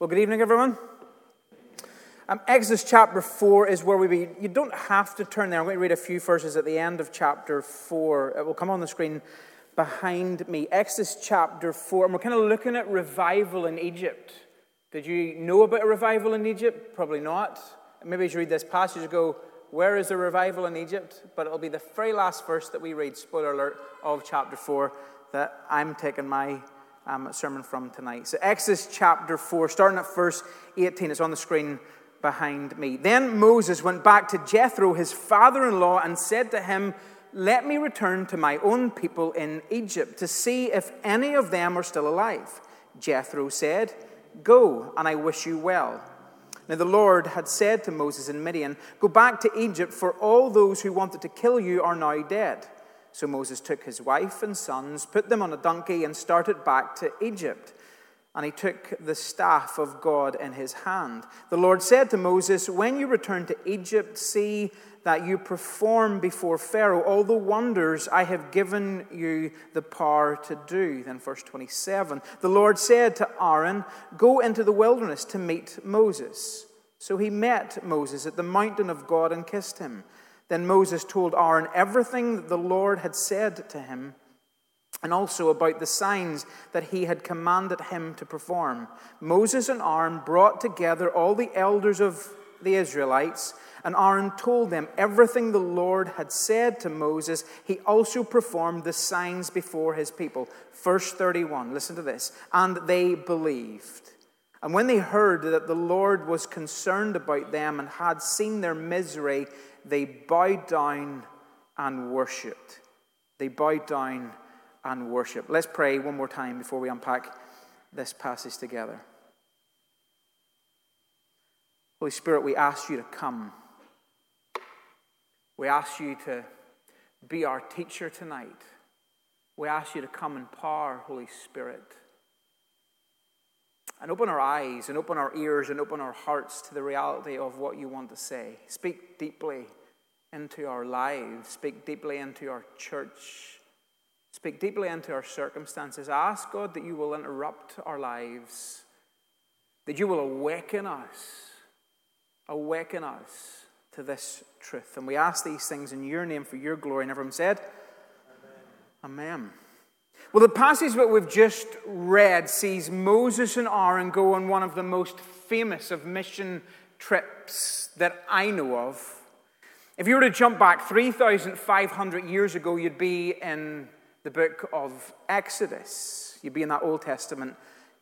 Well, good evening, everyone. Um, Exodus chapter 4 is where we be. You don't have to turn there. I'm going to read a few verses at the end of chapter 4. It will come on the screen behind me. Exodus chapter 4, and we're kind of looking at revival in Egypt. Did you know about a revival in Egypt? Probably not. Maybe as you read this passage, you go, Where is the revival in Egypt? But it'll be the very last verse that we read, spoiler alert, of chapter 4 that I'm taking my um, sermon from tonight. So, Exodus chapter 4, starting at verse 18, it's on the screen behind me. Then Moses went back to Jethro, his father in law, and said to him, Let me return to my own people in Egypt to see if any of them are still alive. Jethro said, Go, and I wish you well. Now the Lord had said to Moses in Midian, Go back to Egypt, for all those who wanted to kill you are now dead. So Moses took his wife and sons, put them on a donkey, and started back to Egypt. And he took the staff of God in his hand. The Lord said to Moses, When you return to Egypt, see that you perform before Pharaoh all the wonders I have given you the power to do. Then, verse 27 The Lord said to Aaron, Go into the wilderness to meet Moses. So he met Moses at the mountain of God and kissed him. Then Moses told Aaron everything that the Lord had said to him, and also about the signs that he had commanded him to perform. Moses and Aaron brought together all the elders of the Israelites, and Aaron told them everything the Lord had said to Moses. He also performed the signs before his people. Verse 31, listen to this. And they believed. And when they heard that the Lord was concerned about them and had seen their misery, they bowed down and worshipped. They bowed down and worshiped. Let's pray one more time before we unpack this passage together. Holy Spirit, we ask you to come. We ask you to be our teacher tonight. We ask you to come in power, Holy Spirit, and open our eyes and open our ears and open our hearts to the reality of what you want to say. Speak deeply into our lives, speak deeply into our church, speak deeply into our circumstances. Ask God that you will interrupt our lives, that you will awaken us, awaken us to this truth. And we ask these things in your name for your glory. And everyone said, Amen. Amen. Well, the passage that we've just read sees Moses and Aaron go on one of the most famous of mission trips that I know of. If you were to jump back 3,500 years ago, you'd be in the book of Exodus. You'd be in that Old Testament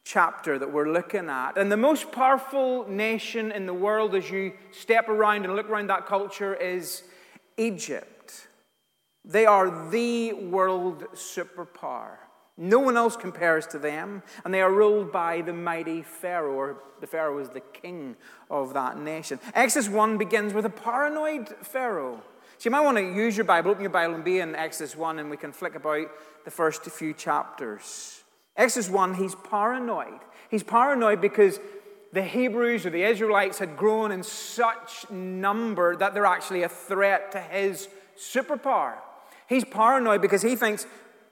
chapter that we're looking at. And the most powerful nation in the world, as you step around and look around that culture, is Egypt. They are the world superpower. No one else compares to them, and they are ruled by the mighty Pharaoh, or the Pharaoh is the king of that nation. Exodus 1 begins with a paranoid Pharaoh. So you might want to use your Bible, open your Bible, and be in Exodus 1, and we can flick about the first few chapters. Exodus 1, he's paranoid. He's paranoid because the Hebrews or the Israelites had grown in such number that they're actually a threat to his superpower. He's paranoid because he thinks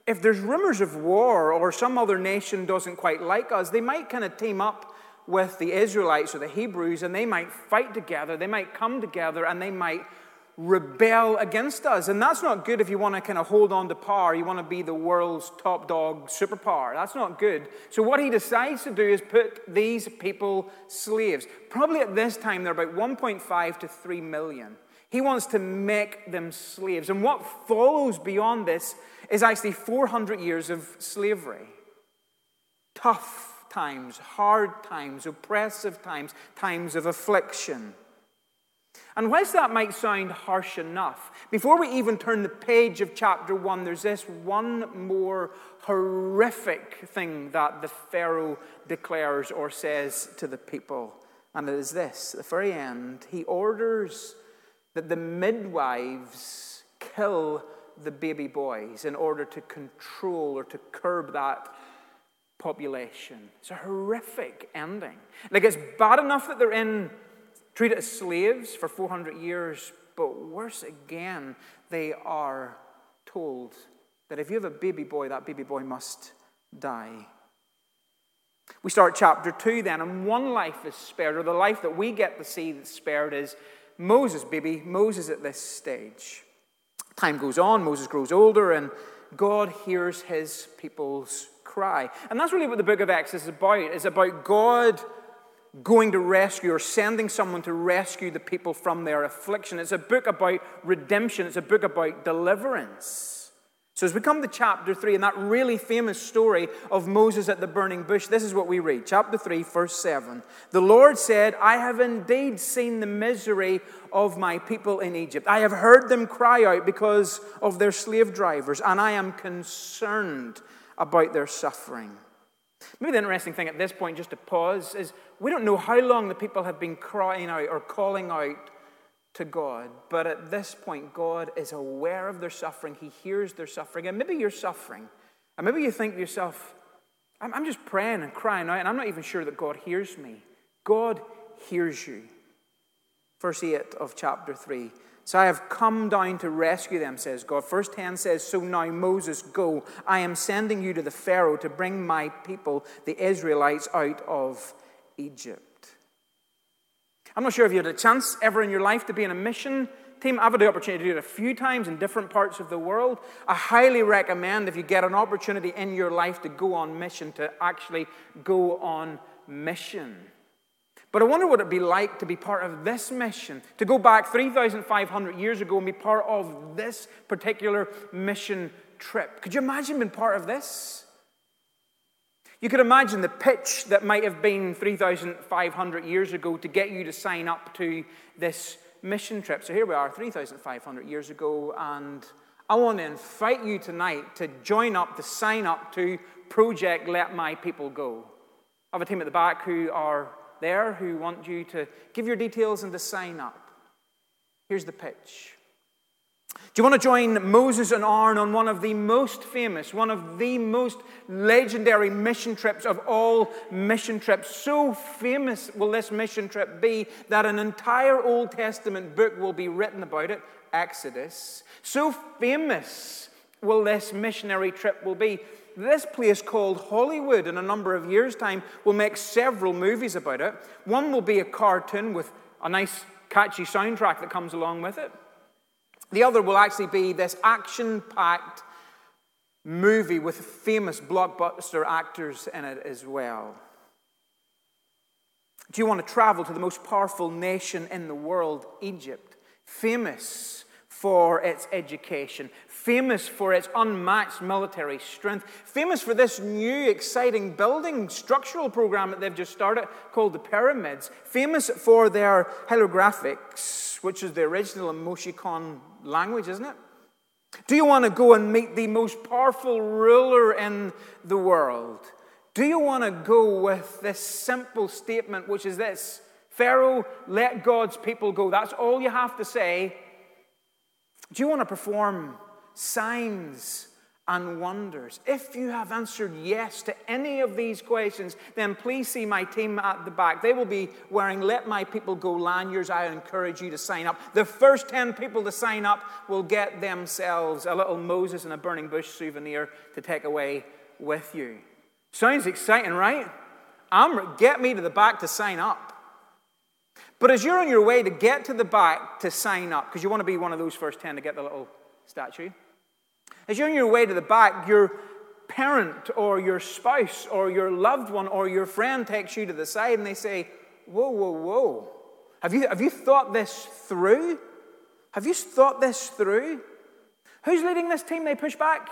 if there's rumors of war or some other nation doesn't quite like us, they might kind of team up with the Israelites or the Hebrews and they might fight together, they might come together and they might rebel against us. And that's not good if you want to kind of hold on to power. You want to be the world's top dog superpower. That's not good. So, what he decides to do is put these people slaves. Probably at this time, they're about 1.5 to 3 million. He wants to make them slaves. And what follows beyond this is actually 400 years of slavery. Tough times, hard times, oppressive times, times of affliction. And whilst that might sound harsh enough, before we even turn the page of chapter 1, there's this one more horrific thing that the Pharaoh declares or says to the people. And it is this at the very end, he orders that the midwives kill the baby boys in order to control or to curb that population. It's a horrific ending. Like, it's bad enough that they're in, treated as slaves for 400 years, but worse again, they are told that if you have a baby boy, that baby boy must die. We start chapter 2 then, and one life is spared, or the life that we get to see that's spared is Moses, baby, Moses at this stage. Time goes on, Moses grows older, and God hears his people's cry. And that's really what the book of Exodus is about. It's about God going to rescue or sending someone to rescue the people from their affliction. It's a book about redemption, it's a book about deliverance. So, as we come to chapter 3, and that really famous story of Moses at the burning bush, this is what we read. Chapter 3, verse 7. The Lord said, I have indeed seen the misery of my people in Egypt. I have heard them cry out because of their slave drivers, and I am concerned about their suffering. Maybe the interesting thing at this point, just to pause, is we don't know how long the people have been crying out or calling out to God. But at this point, God is aware of their suffering. He hears their suffering. And maybe you're suffering. And maybe you think to yourself, I'm, I'm just praying and crying out, and I'm not even sure that God hears me. God hears you. Verse 8 of chapter 3. So I have come down to rescue them, says God. First 10 says, So now Moses, go. I am sending you to the Pharaoh to bring my people, the Israelites, out of Egypt. I'm not sure if you had a chance ever in your life to be in a mission team. I've had the opportunity to do it a few times in different parts of the world. I highly recommend if you get an opportunity in your life to go on mission, to actually go on mission. But I wonder what it'd be like to be part of this mission, to go back 3,500 years ago and be part of this particular mission trip. Could you imagine being part of this? You could imagine the pitch that might have been 3,500 years ago to get you to sign up to this mission trip. So here we are, 3,500 years ago, and I want to invite you tonight to join up, to sign up to Project Let My People Go. I have a team at the back who are there who want you to give your details and to sign up. Here's the pitch. Do you want to join Moses and Aaron on one of the most famous, one of the most legendary mission trips of all mission trips? So famous will this mission trip be that an entire Old Testament book will be written about it, Exodus. So famous will this missionary trip will be. This place called Hollywood in a number of years' time will make several movies about it. One will be a cartoon with a nice catchy soundtrack that comes along with it. The other will actually be this action packed movie with famous blockbuster actors in it as well. Do you want to travel to the most powerful nation in the world, Egypt? Famous for its education, famous for its unmatched military strength, famous for this new exciting building structural program that they've just started called the Pyramids, famous for their hieroglyphics, which is the original Emoticon language, isn't it? Do you want to go and meet the most powerful ruler in the world? Do you want to go with this simple statement, which is this Pharaoh, let God's people go? That's all you have to say. Do you want to perform signs and wonders. If you have answered yes to any of these questions, then please see my team at the back. They will be wearing Let My People Go lanyards. I encourage you to sign up. The first 10 people to sign up will get themselves a little Moses and a burning bush souvenir to take away with you. Sounds exciting, right? I'm, get me to the back to sign up. But as you're on your way to get to the back to sign up, because you want to be one of those first 10 to get the little statue, as you're on your way to the back, your parent or your spouse or your loved one or your friend takes you to the side and they say, Whoa, whoa, whoa. Have you, have you thought this through? Have you thought this through? Who's leading this team? They push back.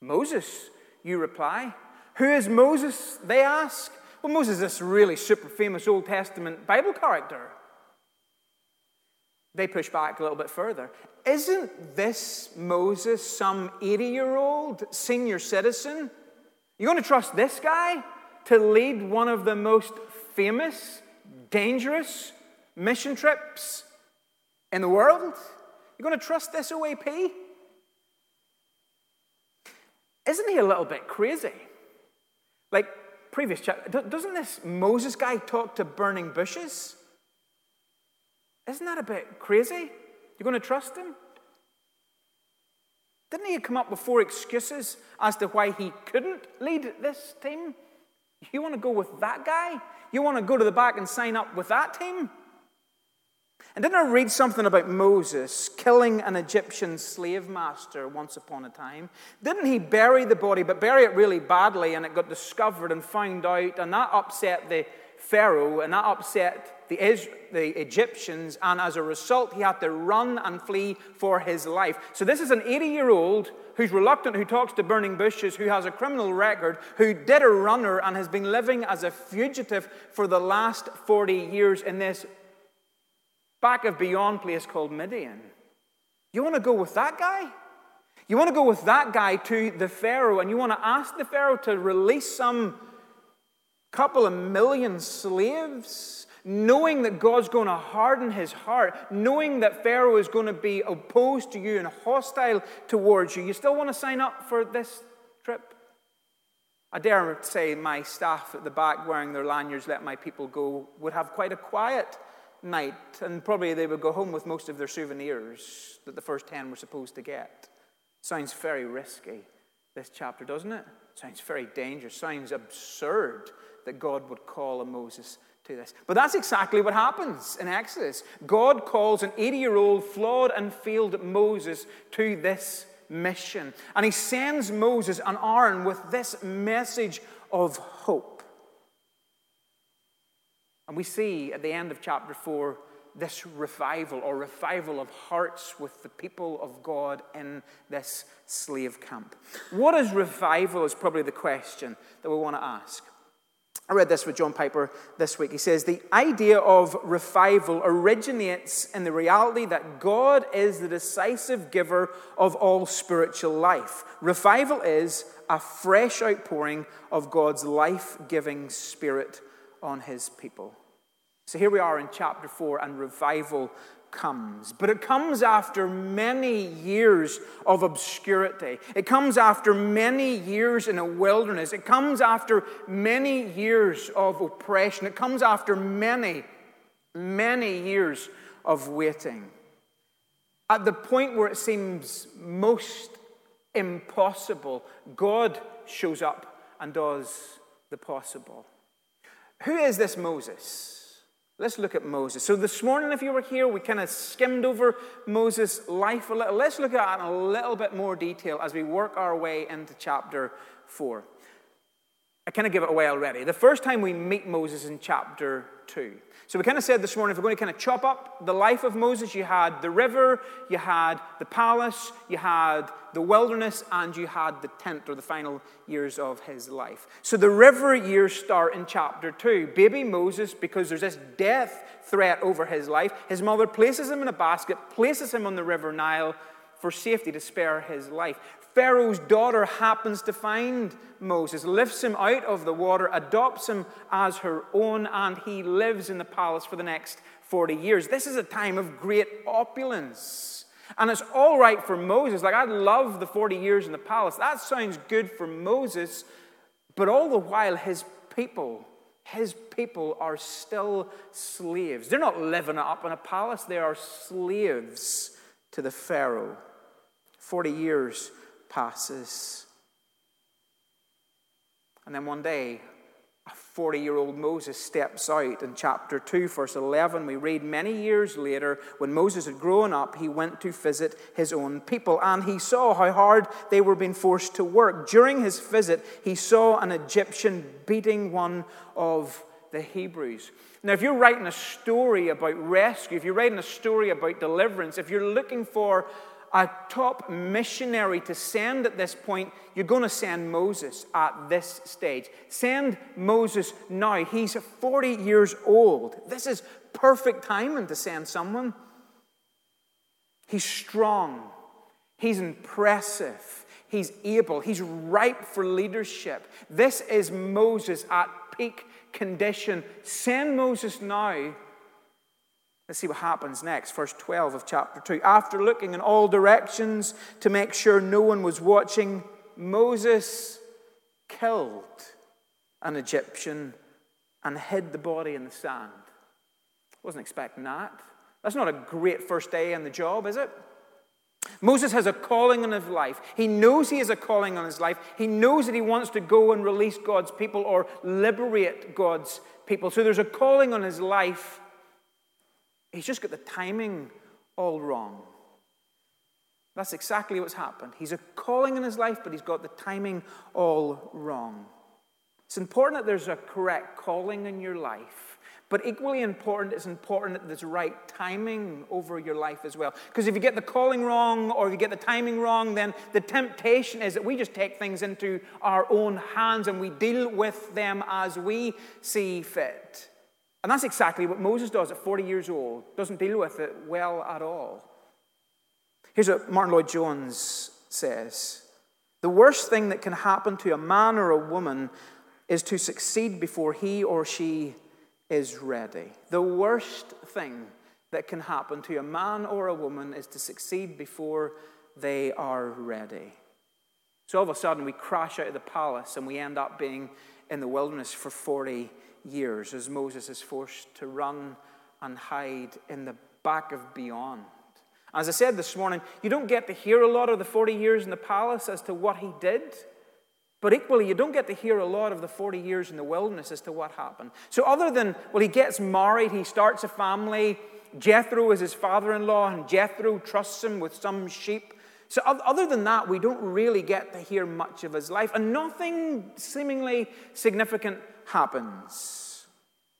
Moses, you reply. Who is Moses? They ask. Well, Moses is this really super famous Old Testament Bible character. They push back a little bit further. Isn't this Moses some 80 year old senior citizen? You're going to trust this guy to lead one of the most famous, dangerous mission trips in the world? You're going to trust this OAP? Isn't he a little bit crazy? Like previous chapter, doesn't this Moses guy talk to burning bushes? Isn't that a bit crazy? You're going to trust him? Didn't he come up with four excuses as to why he couldn't lead this team? You want to go with that guy? You want to go to the back and sign up with that team? And didn't I read something about Moses killing an Egyptian slave master once upon a time? Didn't he bury the body, but bury it really badly, and it got discovered and found out, and that upset the Pharaoh, and that upset the, the Egyptians, and as a result, he had to run and flee for his life. So, this is an 80 year old who's reluctant, who talks to burning bushes, who has a criminal record, who did a runner and has been living as a fugitive for the last 40 years in this back of beyond place called Midian. You want to go with that guy? You want to go with that guy to the Pharaoh and you want to ask the Pharaoh to release some couple of million slaves, knowing that God's going to harden his heart, knowing that Pharaoh is going to be opposed to you and hostile towards you. You still want to sign up for this trip? I dare say my staff at the back wearing their lanyards, let my people go, would have quite a quiet night, and probably they would go home with most of their souvenirs that the first 10 were supposed to get. Sounds very risky, this chapter, doesn't it? Sounds very dangerous. Sounds absurd that God would call a Moses to this. But that's exactly what happens in Exodus. God calls an 80 year old, flawed and failed Moses to this mission. And he sends Moses and Aaron with this message of hope. And we see at the end of chapter 4 this revival or revival of hearts with the people of God in this slave camp. What is revival is probably the question that we want to ask. I read this with John Piper this week. He says, The idea of revival originates in the reality that God is the decisive giver of all spiritual life. Revival is a fresh outpouring of God's life giving spirit on his people. So here we are in chapter 4, and revival comes. But it comes after many years of obscurity. It comes after many years in a wilderness. It comes after many years of oppression. It comes after many, many years of waiting. At the point where it seems most impossible, God shows up and does the possible. Who is this Moses? Let's look at Moses. So, this morning, if you were here, we kind of skimmed over Moses' life a little. Let's look at it in a little bit more detail as we work our way into chapter 4. I kind of give it away already. The first time we meet Moses in chapter 2. So we kind of said this morning, if we're going to kind of chop up the life of Moses, you had the river, you had the palace, you had the wilderness, and you had the tent, or the final years of his life. So the river years start in chapter 2. Baby Moses, because there's this death threat over his life, his mother places him in a basket, places him on the river Nile for safety to spare his life. Pharaoh's daughter happens to find Moses, lifts him out of the water, adopts him as her own, and he lives in the palace for the next 40 years. This is a time of great opulence. And it's all right for Moses. Like, I love the 40 years in the palace. That sounds good for Moses. But all the while, his people, his people are still slaves. They're not living up in a palace, they are slaves to the Pharaoh. 40 years passes. And then one day, a 40 year old Moses steps out. In chapter 2, verse 11, we read, Many years later, when Moses had grown up, he went to visit his own people, and he saw how hard they were being forced to work. During his visit, he saw an Egyptian beating one of the Hebrews. Now, if you're writing a story about rescue, if you're writing a story about deliverance, if you're looking for a top missionary to send at this point, you're going to send Moses at this stage. Send Moses now. He's 40 years old. This is perfect timing to send someone. He's strong, he's impressive, he's able, he's ripe for leadership. This is Moses at peak condition. Send Moses now Let's see what happens next. Verse 12 of chapter 2. After looking in all directions to make sure no one was watching, Moses killed an Egyptian and hid the body in the sand. Wasn't expecting that. That's not a great first day on the job, is it? Moses has a calling on his life. He knows he has a calling on his life. He knows that he wants to go and release God's people or liberate God's people. So there's a calling on his life. He's just got the timing all wrong. That's exactly what's happened. He's a calling in his life, but he's got the timing all wrong. It's important that there's a correct calling in your life. But equally important, it's important that there's right timing over your life as well. Because if you get the calling wrong or if you get the timing wrong, then the temptation is that we just take things into our own hands and we deal with them as we see fit. And that's exactly what Moses does at 40 years old, doesn't deal with it well at all. Here's what Martyn Lloyd-Jones says The worst thing that can happen to a man or a woman is to succeed before he or she is ready. The worst thing that can happen to a man or a woman is to succeed before they are ready. So all of a sudden, we crash out of the palace and we end up being in the wilderness for 40 years as Moses is forced to run and hide in the back of beyond. As I said this morning, you don't get to hear a lot of the 40 years in the palace as to what he did. But equally, you don't get to hear a lot of the 40 years in the wilderness as to what happened. So, other than, well, he gets married, he starts a family, Jethro is his father in law, and Jethro trusts him with some sheep. So, other than that, we don't really get to hear much of his life, and nothing seemingly significant happens.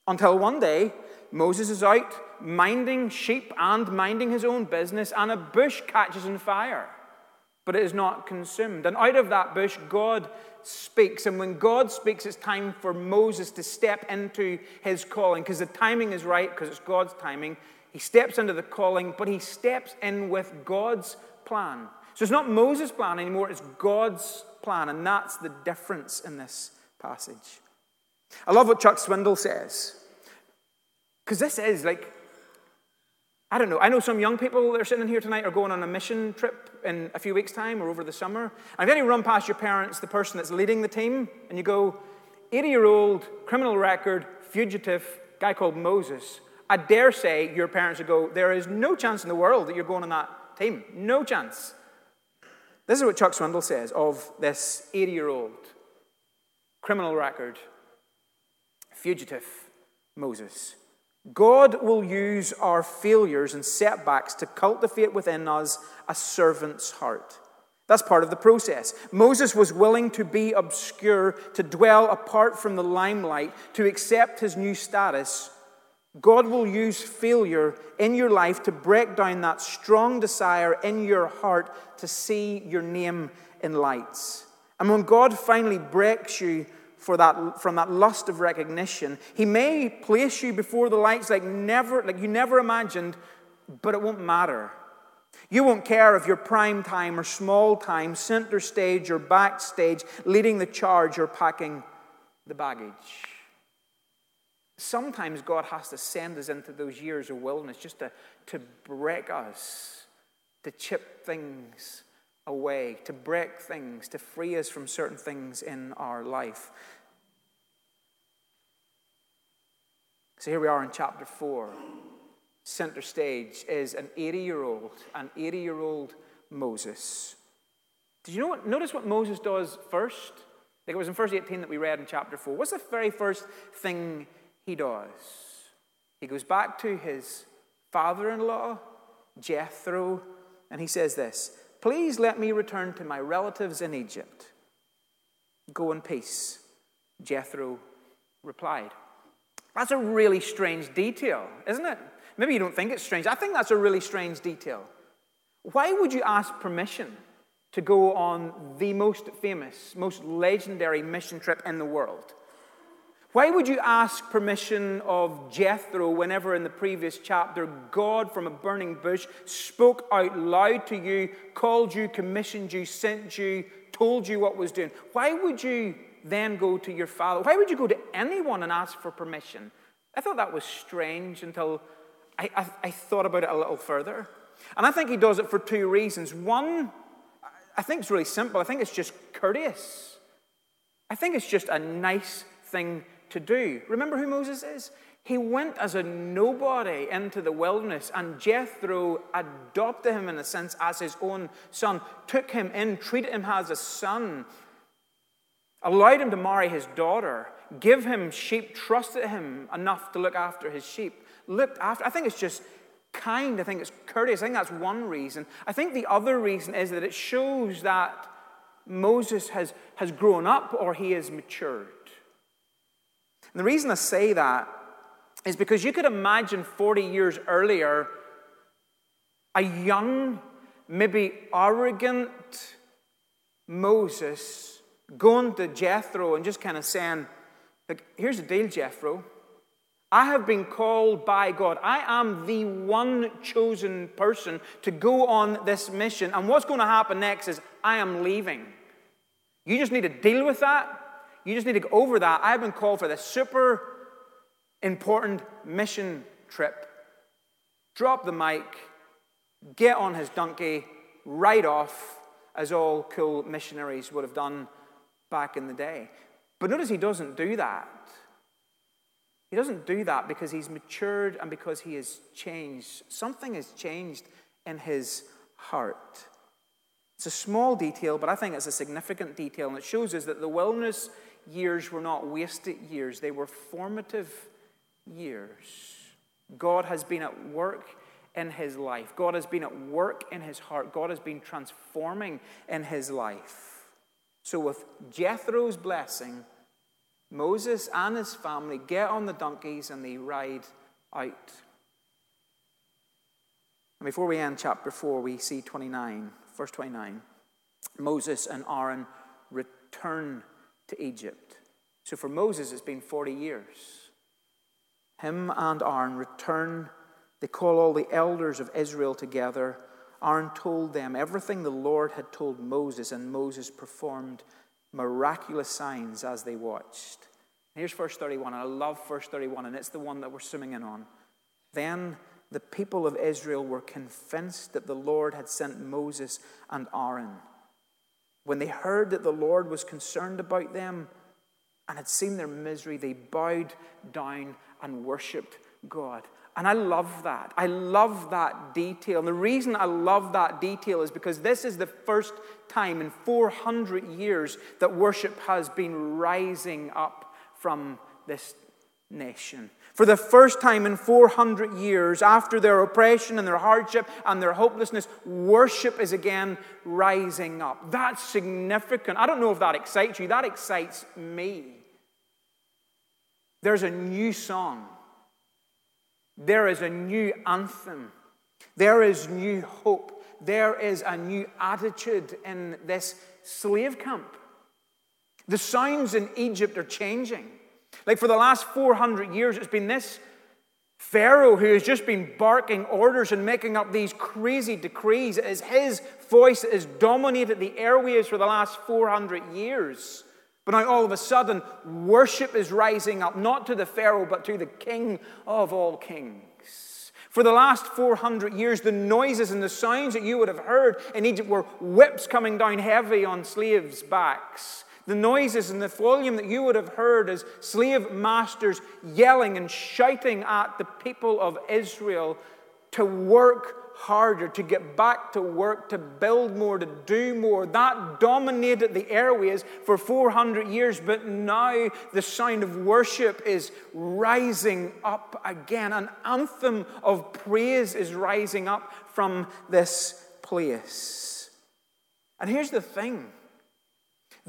Until one day, Moses is out minding sheep and minding his own business, and a bush catches on fire, but it is not consumed. And out of that bush, God speaks. And when God speaks, it's time for Moses to step into his calling because the timing is right, because it's God's timing. He steps into the calling, but he steps in with God's plan. So it's not Moses' plan anymore, it's God's plan. And that's the difference in this passage. I love what Chuck Swindoll says. Because this is like I don't know. I know some young people that are sitting in here tonight are going on a mission trip in a few weeks' time or over the summer. And if you run past your parents, the person that's leading the team, and you go, 80 year old, criminal record, fugitive, guy called Moses, I dare say your parents would go, There is no chance in the world that you're going on that team. No chance. This is what Chuck Swindoll says of this 80 year old, criminal record, fugitive Moses. God will use our failures and setbacks to cultivate within us a servant's heart. That's part of the process. Moses was willing to be obscure, to dwell apart from the limelight, to accept his new status. God will use failure in your life to break down that strong desire in your heart to see your name in lights. And when God finally breaks you for that, from that lust of recognition. He may place you before the lights like never, like you never imagined, but it won't matter. You won't care if you're prime time or small time, center stage or backstage, leading the charge or packing the baggage. Sometimes God has to send us into those years of wilderness just to, to break us, to chip things away, to break things, to free us from certain things in our life. So here we are in chapter 4. Center stage is an 80 year old, an 80 year old Moses. Did you know what, notice what Moses does first? Like it was in verse 18 that we read in chapter 4. What's the very first thing he does? He goes back to his father in law, Jethro, and he says this Please let me return to my relatives in Egypt. Go in peace. Jethro replied. That's a really strange detail, isn't it? Maybe you don't think it's strange. I think that's a really strange detail. Why would you ask permission to go on the most famous, most legendary mission trip in the world? Why would you ask permission of Jethro whenever in the previous chapter God from a burning bush spoke out loud to you, called you, commissioned you, sent you, told you what was doing? Why would you then go to your father? Why would you go to anyone and ask for permission? I thought that was strange until I, I, I thought about it a little further. And I think he does it for two reasons. One, I think it's really simple. I think it's just courteous. I think it's just a nice thing to do. Remember who Moses is? He went as a nobody into the wilderness, and Jethro adopted him, in a sense, as his own son, took him in, treated him as a son, allowed him to marry his daughter, give him sheep, trusted him enough to look after his sheep. Looked after, I think it's just kind, I think it's courteous. I think that's one reason. I think the other reason is that it shows that Moses has, has grown up or he has matured. And the reason I say that is because you could imagine 40 years earlier a young, maybe arrogant Moses going to Jethro and just kind of saying, Look, here's the deal, Jethro. I have been called by God. I am the one chosen person to go on this mission. And what's going to happen next is I am leaving. You just need to deal with that. You just need to go over that. I've been called for this super important mission trip. Drop the mic, get on his donkey, ride off, as all cool missionaries would have done back in the day. But notice he doesn't do that. He doesn't do that because he's matured and because he has changed. Something has changed in his heart. It's a small detail, but I think it's a significant detail, and it shows us that the wilderness years were not wasted years, they were formative years. God has been at work in his life, God has been at work in his heart, God has been transforming in his life. So, with Jethro's blessing, Moses and his family get on the donkeys and they ride out. And before we end chapter 4, we see 29, verse 29. Moses and Aaron return to Egypt. So for Moses, it's been 40 years. Him and Aaron return. They call all the elders of Israel together. Aaron told them everything the Lord had told Moses, and Moses performed miraculous signs as they watched. Here's verse 31, and I love verse 31, and it's the one that we're swimming in on. Then the people of Israel were convinced that the Lord had sent Moses and Aaron. When they heard that the Lord was concerned about them and had seen their misery, they bowed down and worshipped God. And I love that. I love that detail. And the reason I love that detail is because this is the first time in 400 years that worship has been rising up from this nation. For the first time in 400 years, after their oppression and their hardship and their hopelessness, worship is again rising up. That's significant. I don't know if that excites you, that excites me. There's a new song there is a new anthem. There is new hope. There is a new attitude in this slave camp. The sounds in Egypt are changing. Like for the last 400 years, it's been this Pharaoh who has just been barking orders and making up these crazy decrees. It is his voice that has dominated the airwaves for the last 400 years. But now all of a sudden, worship is rising up, not to the Pharaoh, but to the King of all kings. For the last 400 years, the noises and the sounds that you would have heard in Egypt were whips coming down heavy on slaves' backs. The noises and the volume that you would have heard as slave masters yelling and shouting at the people of Israel to work harder, to get back to work, to build more, to do more. That dominated the airways for 400 years, but now the sound of worship is rising up again. An anthem of praise is rising up from this place. And here's the thing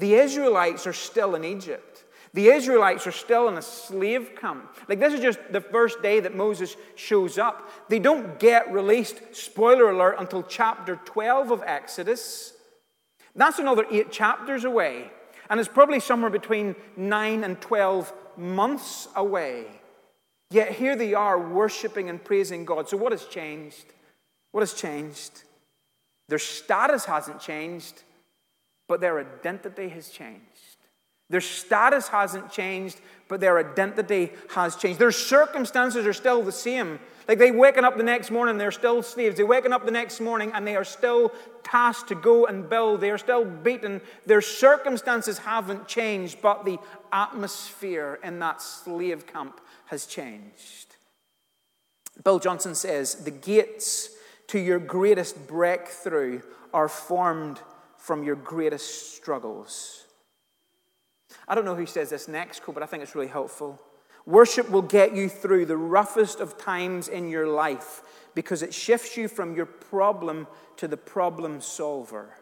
the Israelites are still in Egypt. The Israelites are still in a slave camp. Like, this is just the first day that Moses shows up. They don't get released, spoiler alert, until chapter 12 of Exodus. That's another eight chapters away. And it's probably somewhere between 9 and 12 months away. Yet here they are worshiping and praising God. So, what has changed? What has changed? Their status hasn't changed, but their identity has changed. Their status hasn't changed, but their identity has changed. Their circumstances are still the same. Like they waking up the next morning, they're still slaves. They're waking up the next morning and they are still tasked to go and build. They are still beaten. Their circumstances haven't changed, but the atmosphere in that slave camp has changed. Bill Johnson says the gates to your greatest breakthrough are formed from your greatest struggles. I don't know who says this next quote, but I think it's really helpful. Worship will get you through the roughest of times in your life because it shifts you from your problem to the problem solver.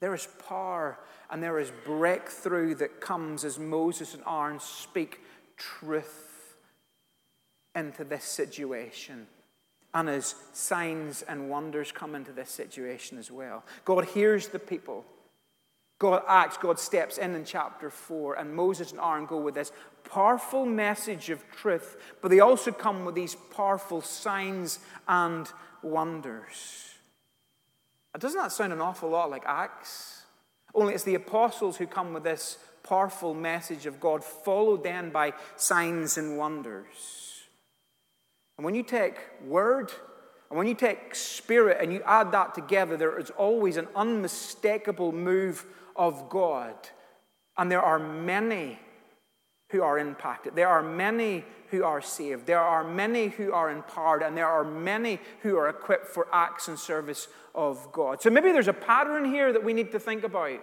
There is power and there is breakthrough that comes as Moses and Aaron speak truth into this situation. And as signs and wonders come into this situation as well. God hears the people. God acts, God steps in in chapter 4, and Moses and Aaron go with this powerful message of truth, but they also come with these powerful signs and wonders. Doesn't that sound an awful lot like Acts? Only it's the apostles who come with this powerful message of God, followed then by signs and wonders. And when you take word and when you take spirit and you add that together, there is always an unmistakable move of God. And there are many who are impacted. There are many who are saved. There are many who are empowered. And there are many who are equipped for acts and service of God. So maybe there's a pattern here that we need to think about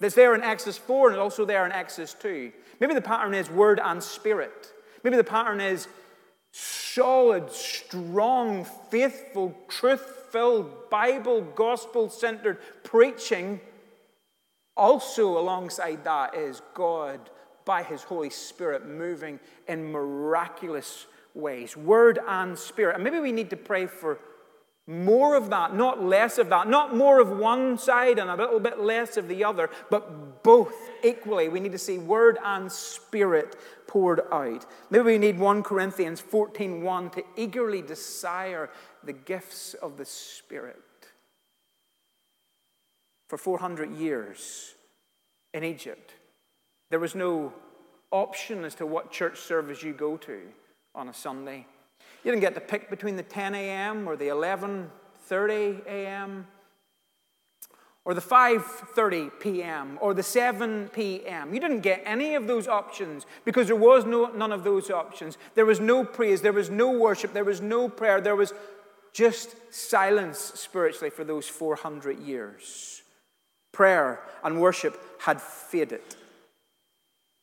that's there in Exodus 4 and also there in Exodus 2. Maybe the pattern is word and spirit. Maybe the pattern is solid, strong, faithful, truth filled, Bible, gospel centered preaching. Also, alongside that, is God by His Holy Spirit moving in miraculous ways, word and spirit. And maybe we need to pray for more of that, not less of that. Not more of one side and a little bit less of the other, but both equally. We need to see word and spirit poured out. Maybe we need 1 Corinthians 14:1 to eagerly desire the gifts of the Spirit. For 400 years in Egypt, there was no option as to what church service you go to on a Sunday. You didn't get to pick between the 10 a.m. or the 11:30 a.m. or the 5:30 p.m. or the 7 p.m. You didn't get any of those options because there was no none of those options. There was no praise, there was no worship, there was no prayer, there was just silence spiritually for those 400 years. Prayer and worship had faded.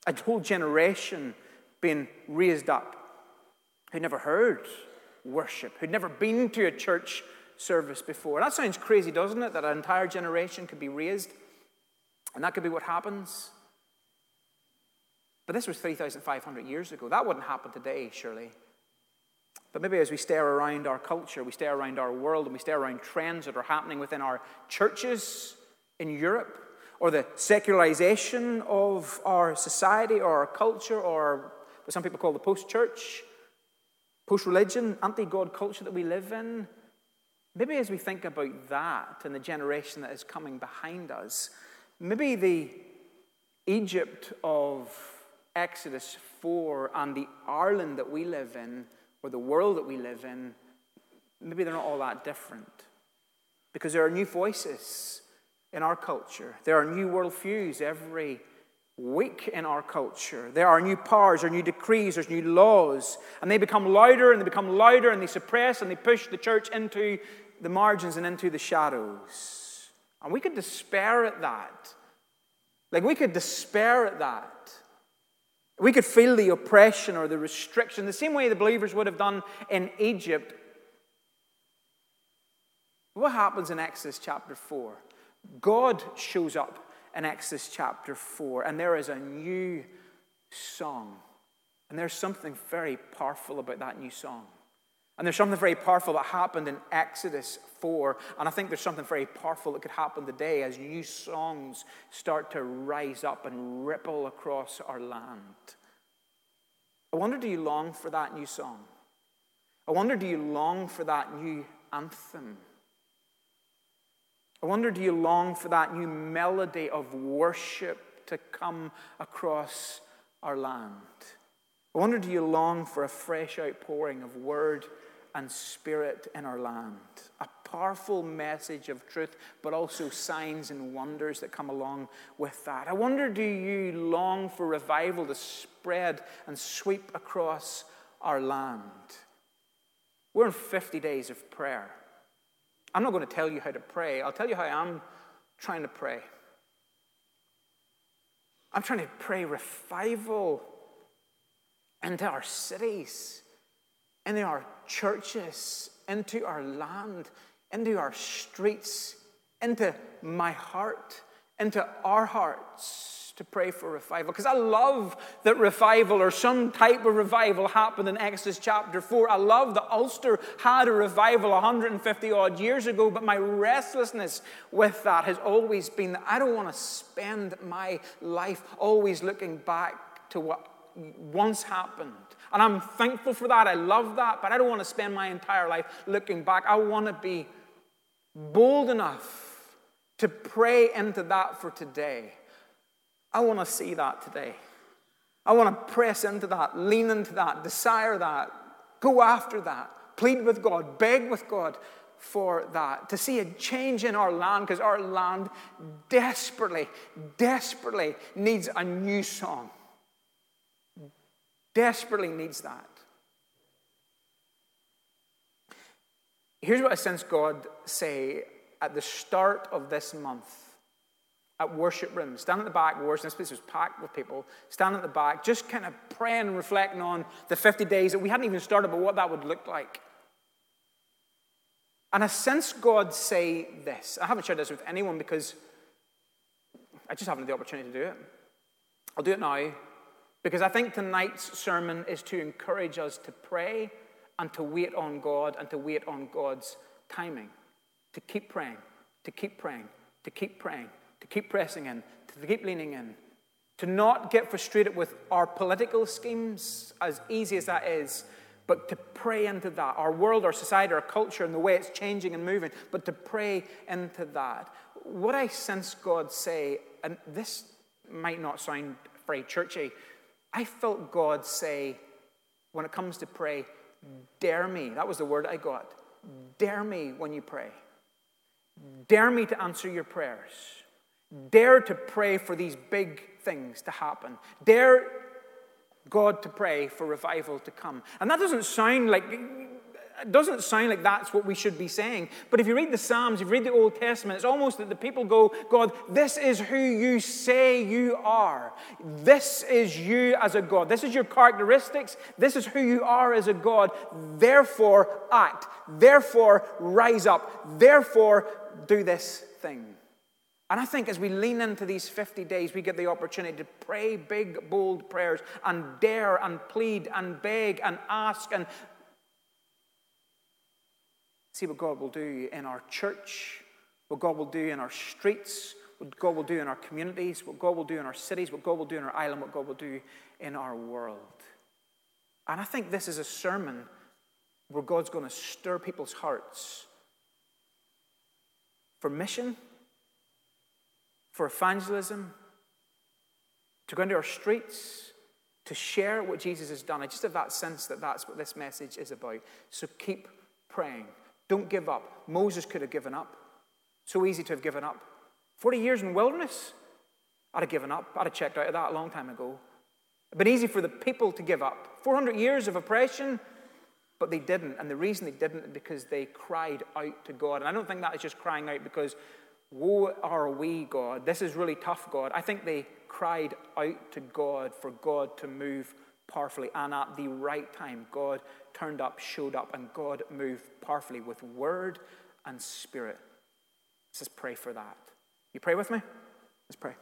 A whole generation being raised up who'd never heard worship, who'd never been to a church service before. That sounds crazy, doesn't it? That an entire generation could be raised, and that could be what happens. But this was 3,500 years ago. That wouldn't happen today, surely. But maybe as we stare around our culture, we stare around our world, and we stare around trends that are happening within our churches in Europe, or the secularization of our society or our culture, or what some people call the post church, post religion, anti God culture that we live in. Maybe as we think about that and the generation that is coming behind us, maybe the Egypt of Exodus 4 and the Ireland that we live in, or the world that we live in, maybe they're not all that different. Because there are new voices in our culture, there are new worldviews every week in our culture. There are new powers, or new decrees, there's new laws, and they become louder and they become louder and they suppress and they push the church into the margins and into the shadows. And we could despair at that. Like we could despair at that. We could feel the oppression or the restriction, the same way the believers would have done in Egypt. What happens in Exodus chapter 4? God shows up in Exodus chapter 4, and there is a new song. And there's something very powerful about that new song. And there's something very powerful that happened in Exodus 4. And I think there's something very powerful that could happen today as new songs start to rise up and ripple across our land. I wonder do you long for that new song? I wonder do you long for that new anthem? I wonder do you long for that new melody of worship to come across our land? I wonder do you long for a fresh outpouring of word and spirit in our land? A powerful message of truth, but also signs and wonders that come along with that. I wonder do you long for revival to spread and sweep across our land? We're in 50 days of prayer. I'm not going to tell you how to pray, I'll tell you how I'm trying to pray. I'm trying to pray revival into our cities, into our churches, into our land, into our streets, into my heart, into our hearts to pray for revival. Because I love that revival or some type of revival happened in Exodus chapter 4. I love that Ulster had a revival 150 odd years ago, but my restlessness with that has always been that I don't want to spend my life always looking back to what once happened. And I'm thankful for that. I love that, but I don't want to spend my entire life looking back. I want to be bold enough to pray into that for today. I want to see that today. I want to press into that, lean into that, desire that, go after that, plead with God, beg with God for that, to see a change in our land, because our land desperately, desperately needs a new song. Desperately needs that. Here's what I sense God say at the start of this month at worship rooms, stand at the back, worship. This place was packed with people. Stand at the back, just kind of praying and reflecting on the 50 days that we hadn't even started, but what that would look like. And I sense God say this. I haven't shared this with anyone because I just haven't had the opportunity to do it. I'll do it now because I think tonight's sermon is to encourage us to pray and to wait on God and to wait on God's timing. To keep praying, to keep praying, to keep praying to keep pressing in, to keep leaning in, to not get frustrated with our political schemes, as easy as that is, but to pray into that, our world, our society, our culture, and the way it's changing and moving, but to pray into that. What I sense God say, and this might not sound very churchy, I felt God say, when it comes to pray, dare me. That was the word I got. Dare me when you pray. Dare me to answer your prayers. Dare to pray for these big things to happen. Dare God to pray for revival to come. And that doesn't sound like it doesn't sound like that's what we should be saying. But if you read the Psalms, if you read the Old Testament, it's almost that the people go, God, this is who you say you are. This is you as a God. This is your characteristics. This is who you are as a God. Therefore, act. Therefore, rise up. Therefore, do this thing. And I think as we lean into these 50 days, we get the opportunity to pray big, bold prayers and dare and plead and beg and ask and see what God will do in our church, what God will do in our streets, what God will do in our communities, what God will do in our cities, what God will do in our island, what God will do in our world. And I think this is a sermon where God's going to stir people's hearts for mission for evangelism, to go into our streets, to share what Jesus has done. I just have that sense that that's what this message is about. So keep praying. Don't give up. Moses could have given up. So easy to have given up. 40 years in wilderness, I'd have given up. I'd have checked out of that a long time ago. It'd been easy for the people to give up. 400 years of oppression, but they didn't. And the reason they didn't is because they cried out to God. And I don't think that is just crying out because Woe are we, God. This is really tough, God. I think they cried out to God for God to move powerfully. And at the right time, God turned up, showed up, and God moved powerfully with word and spirit. Let's just pray for that. You pray with me? Let's pray.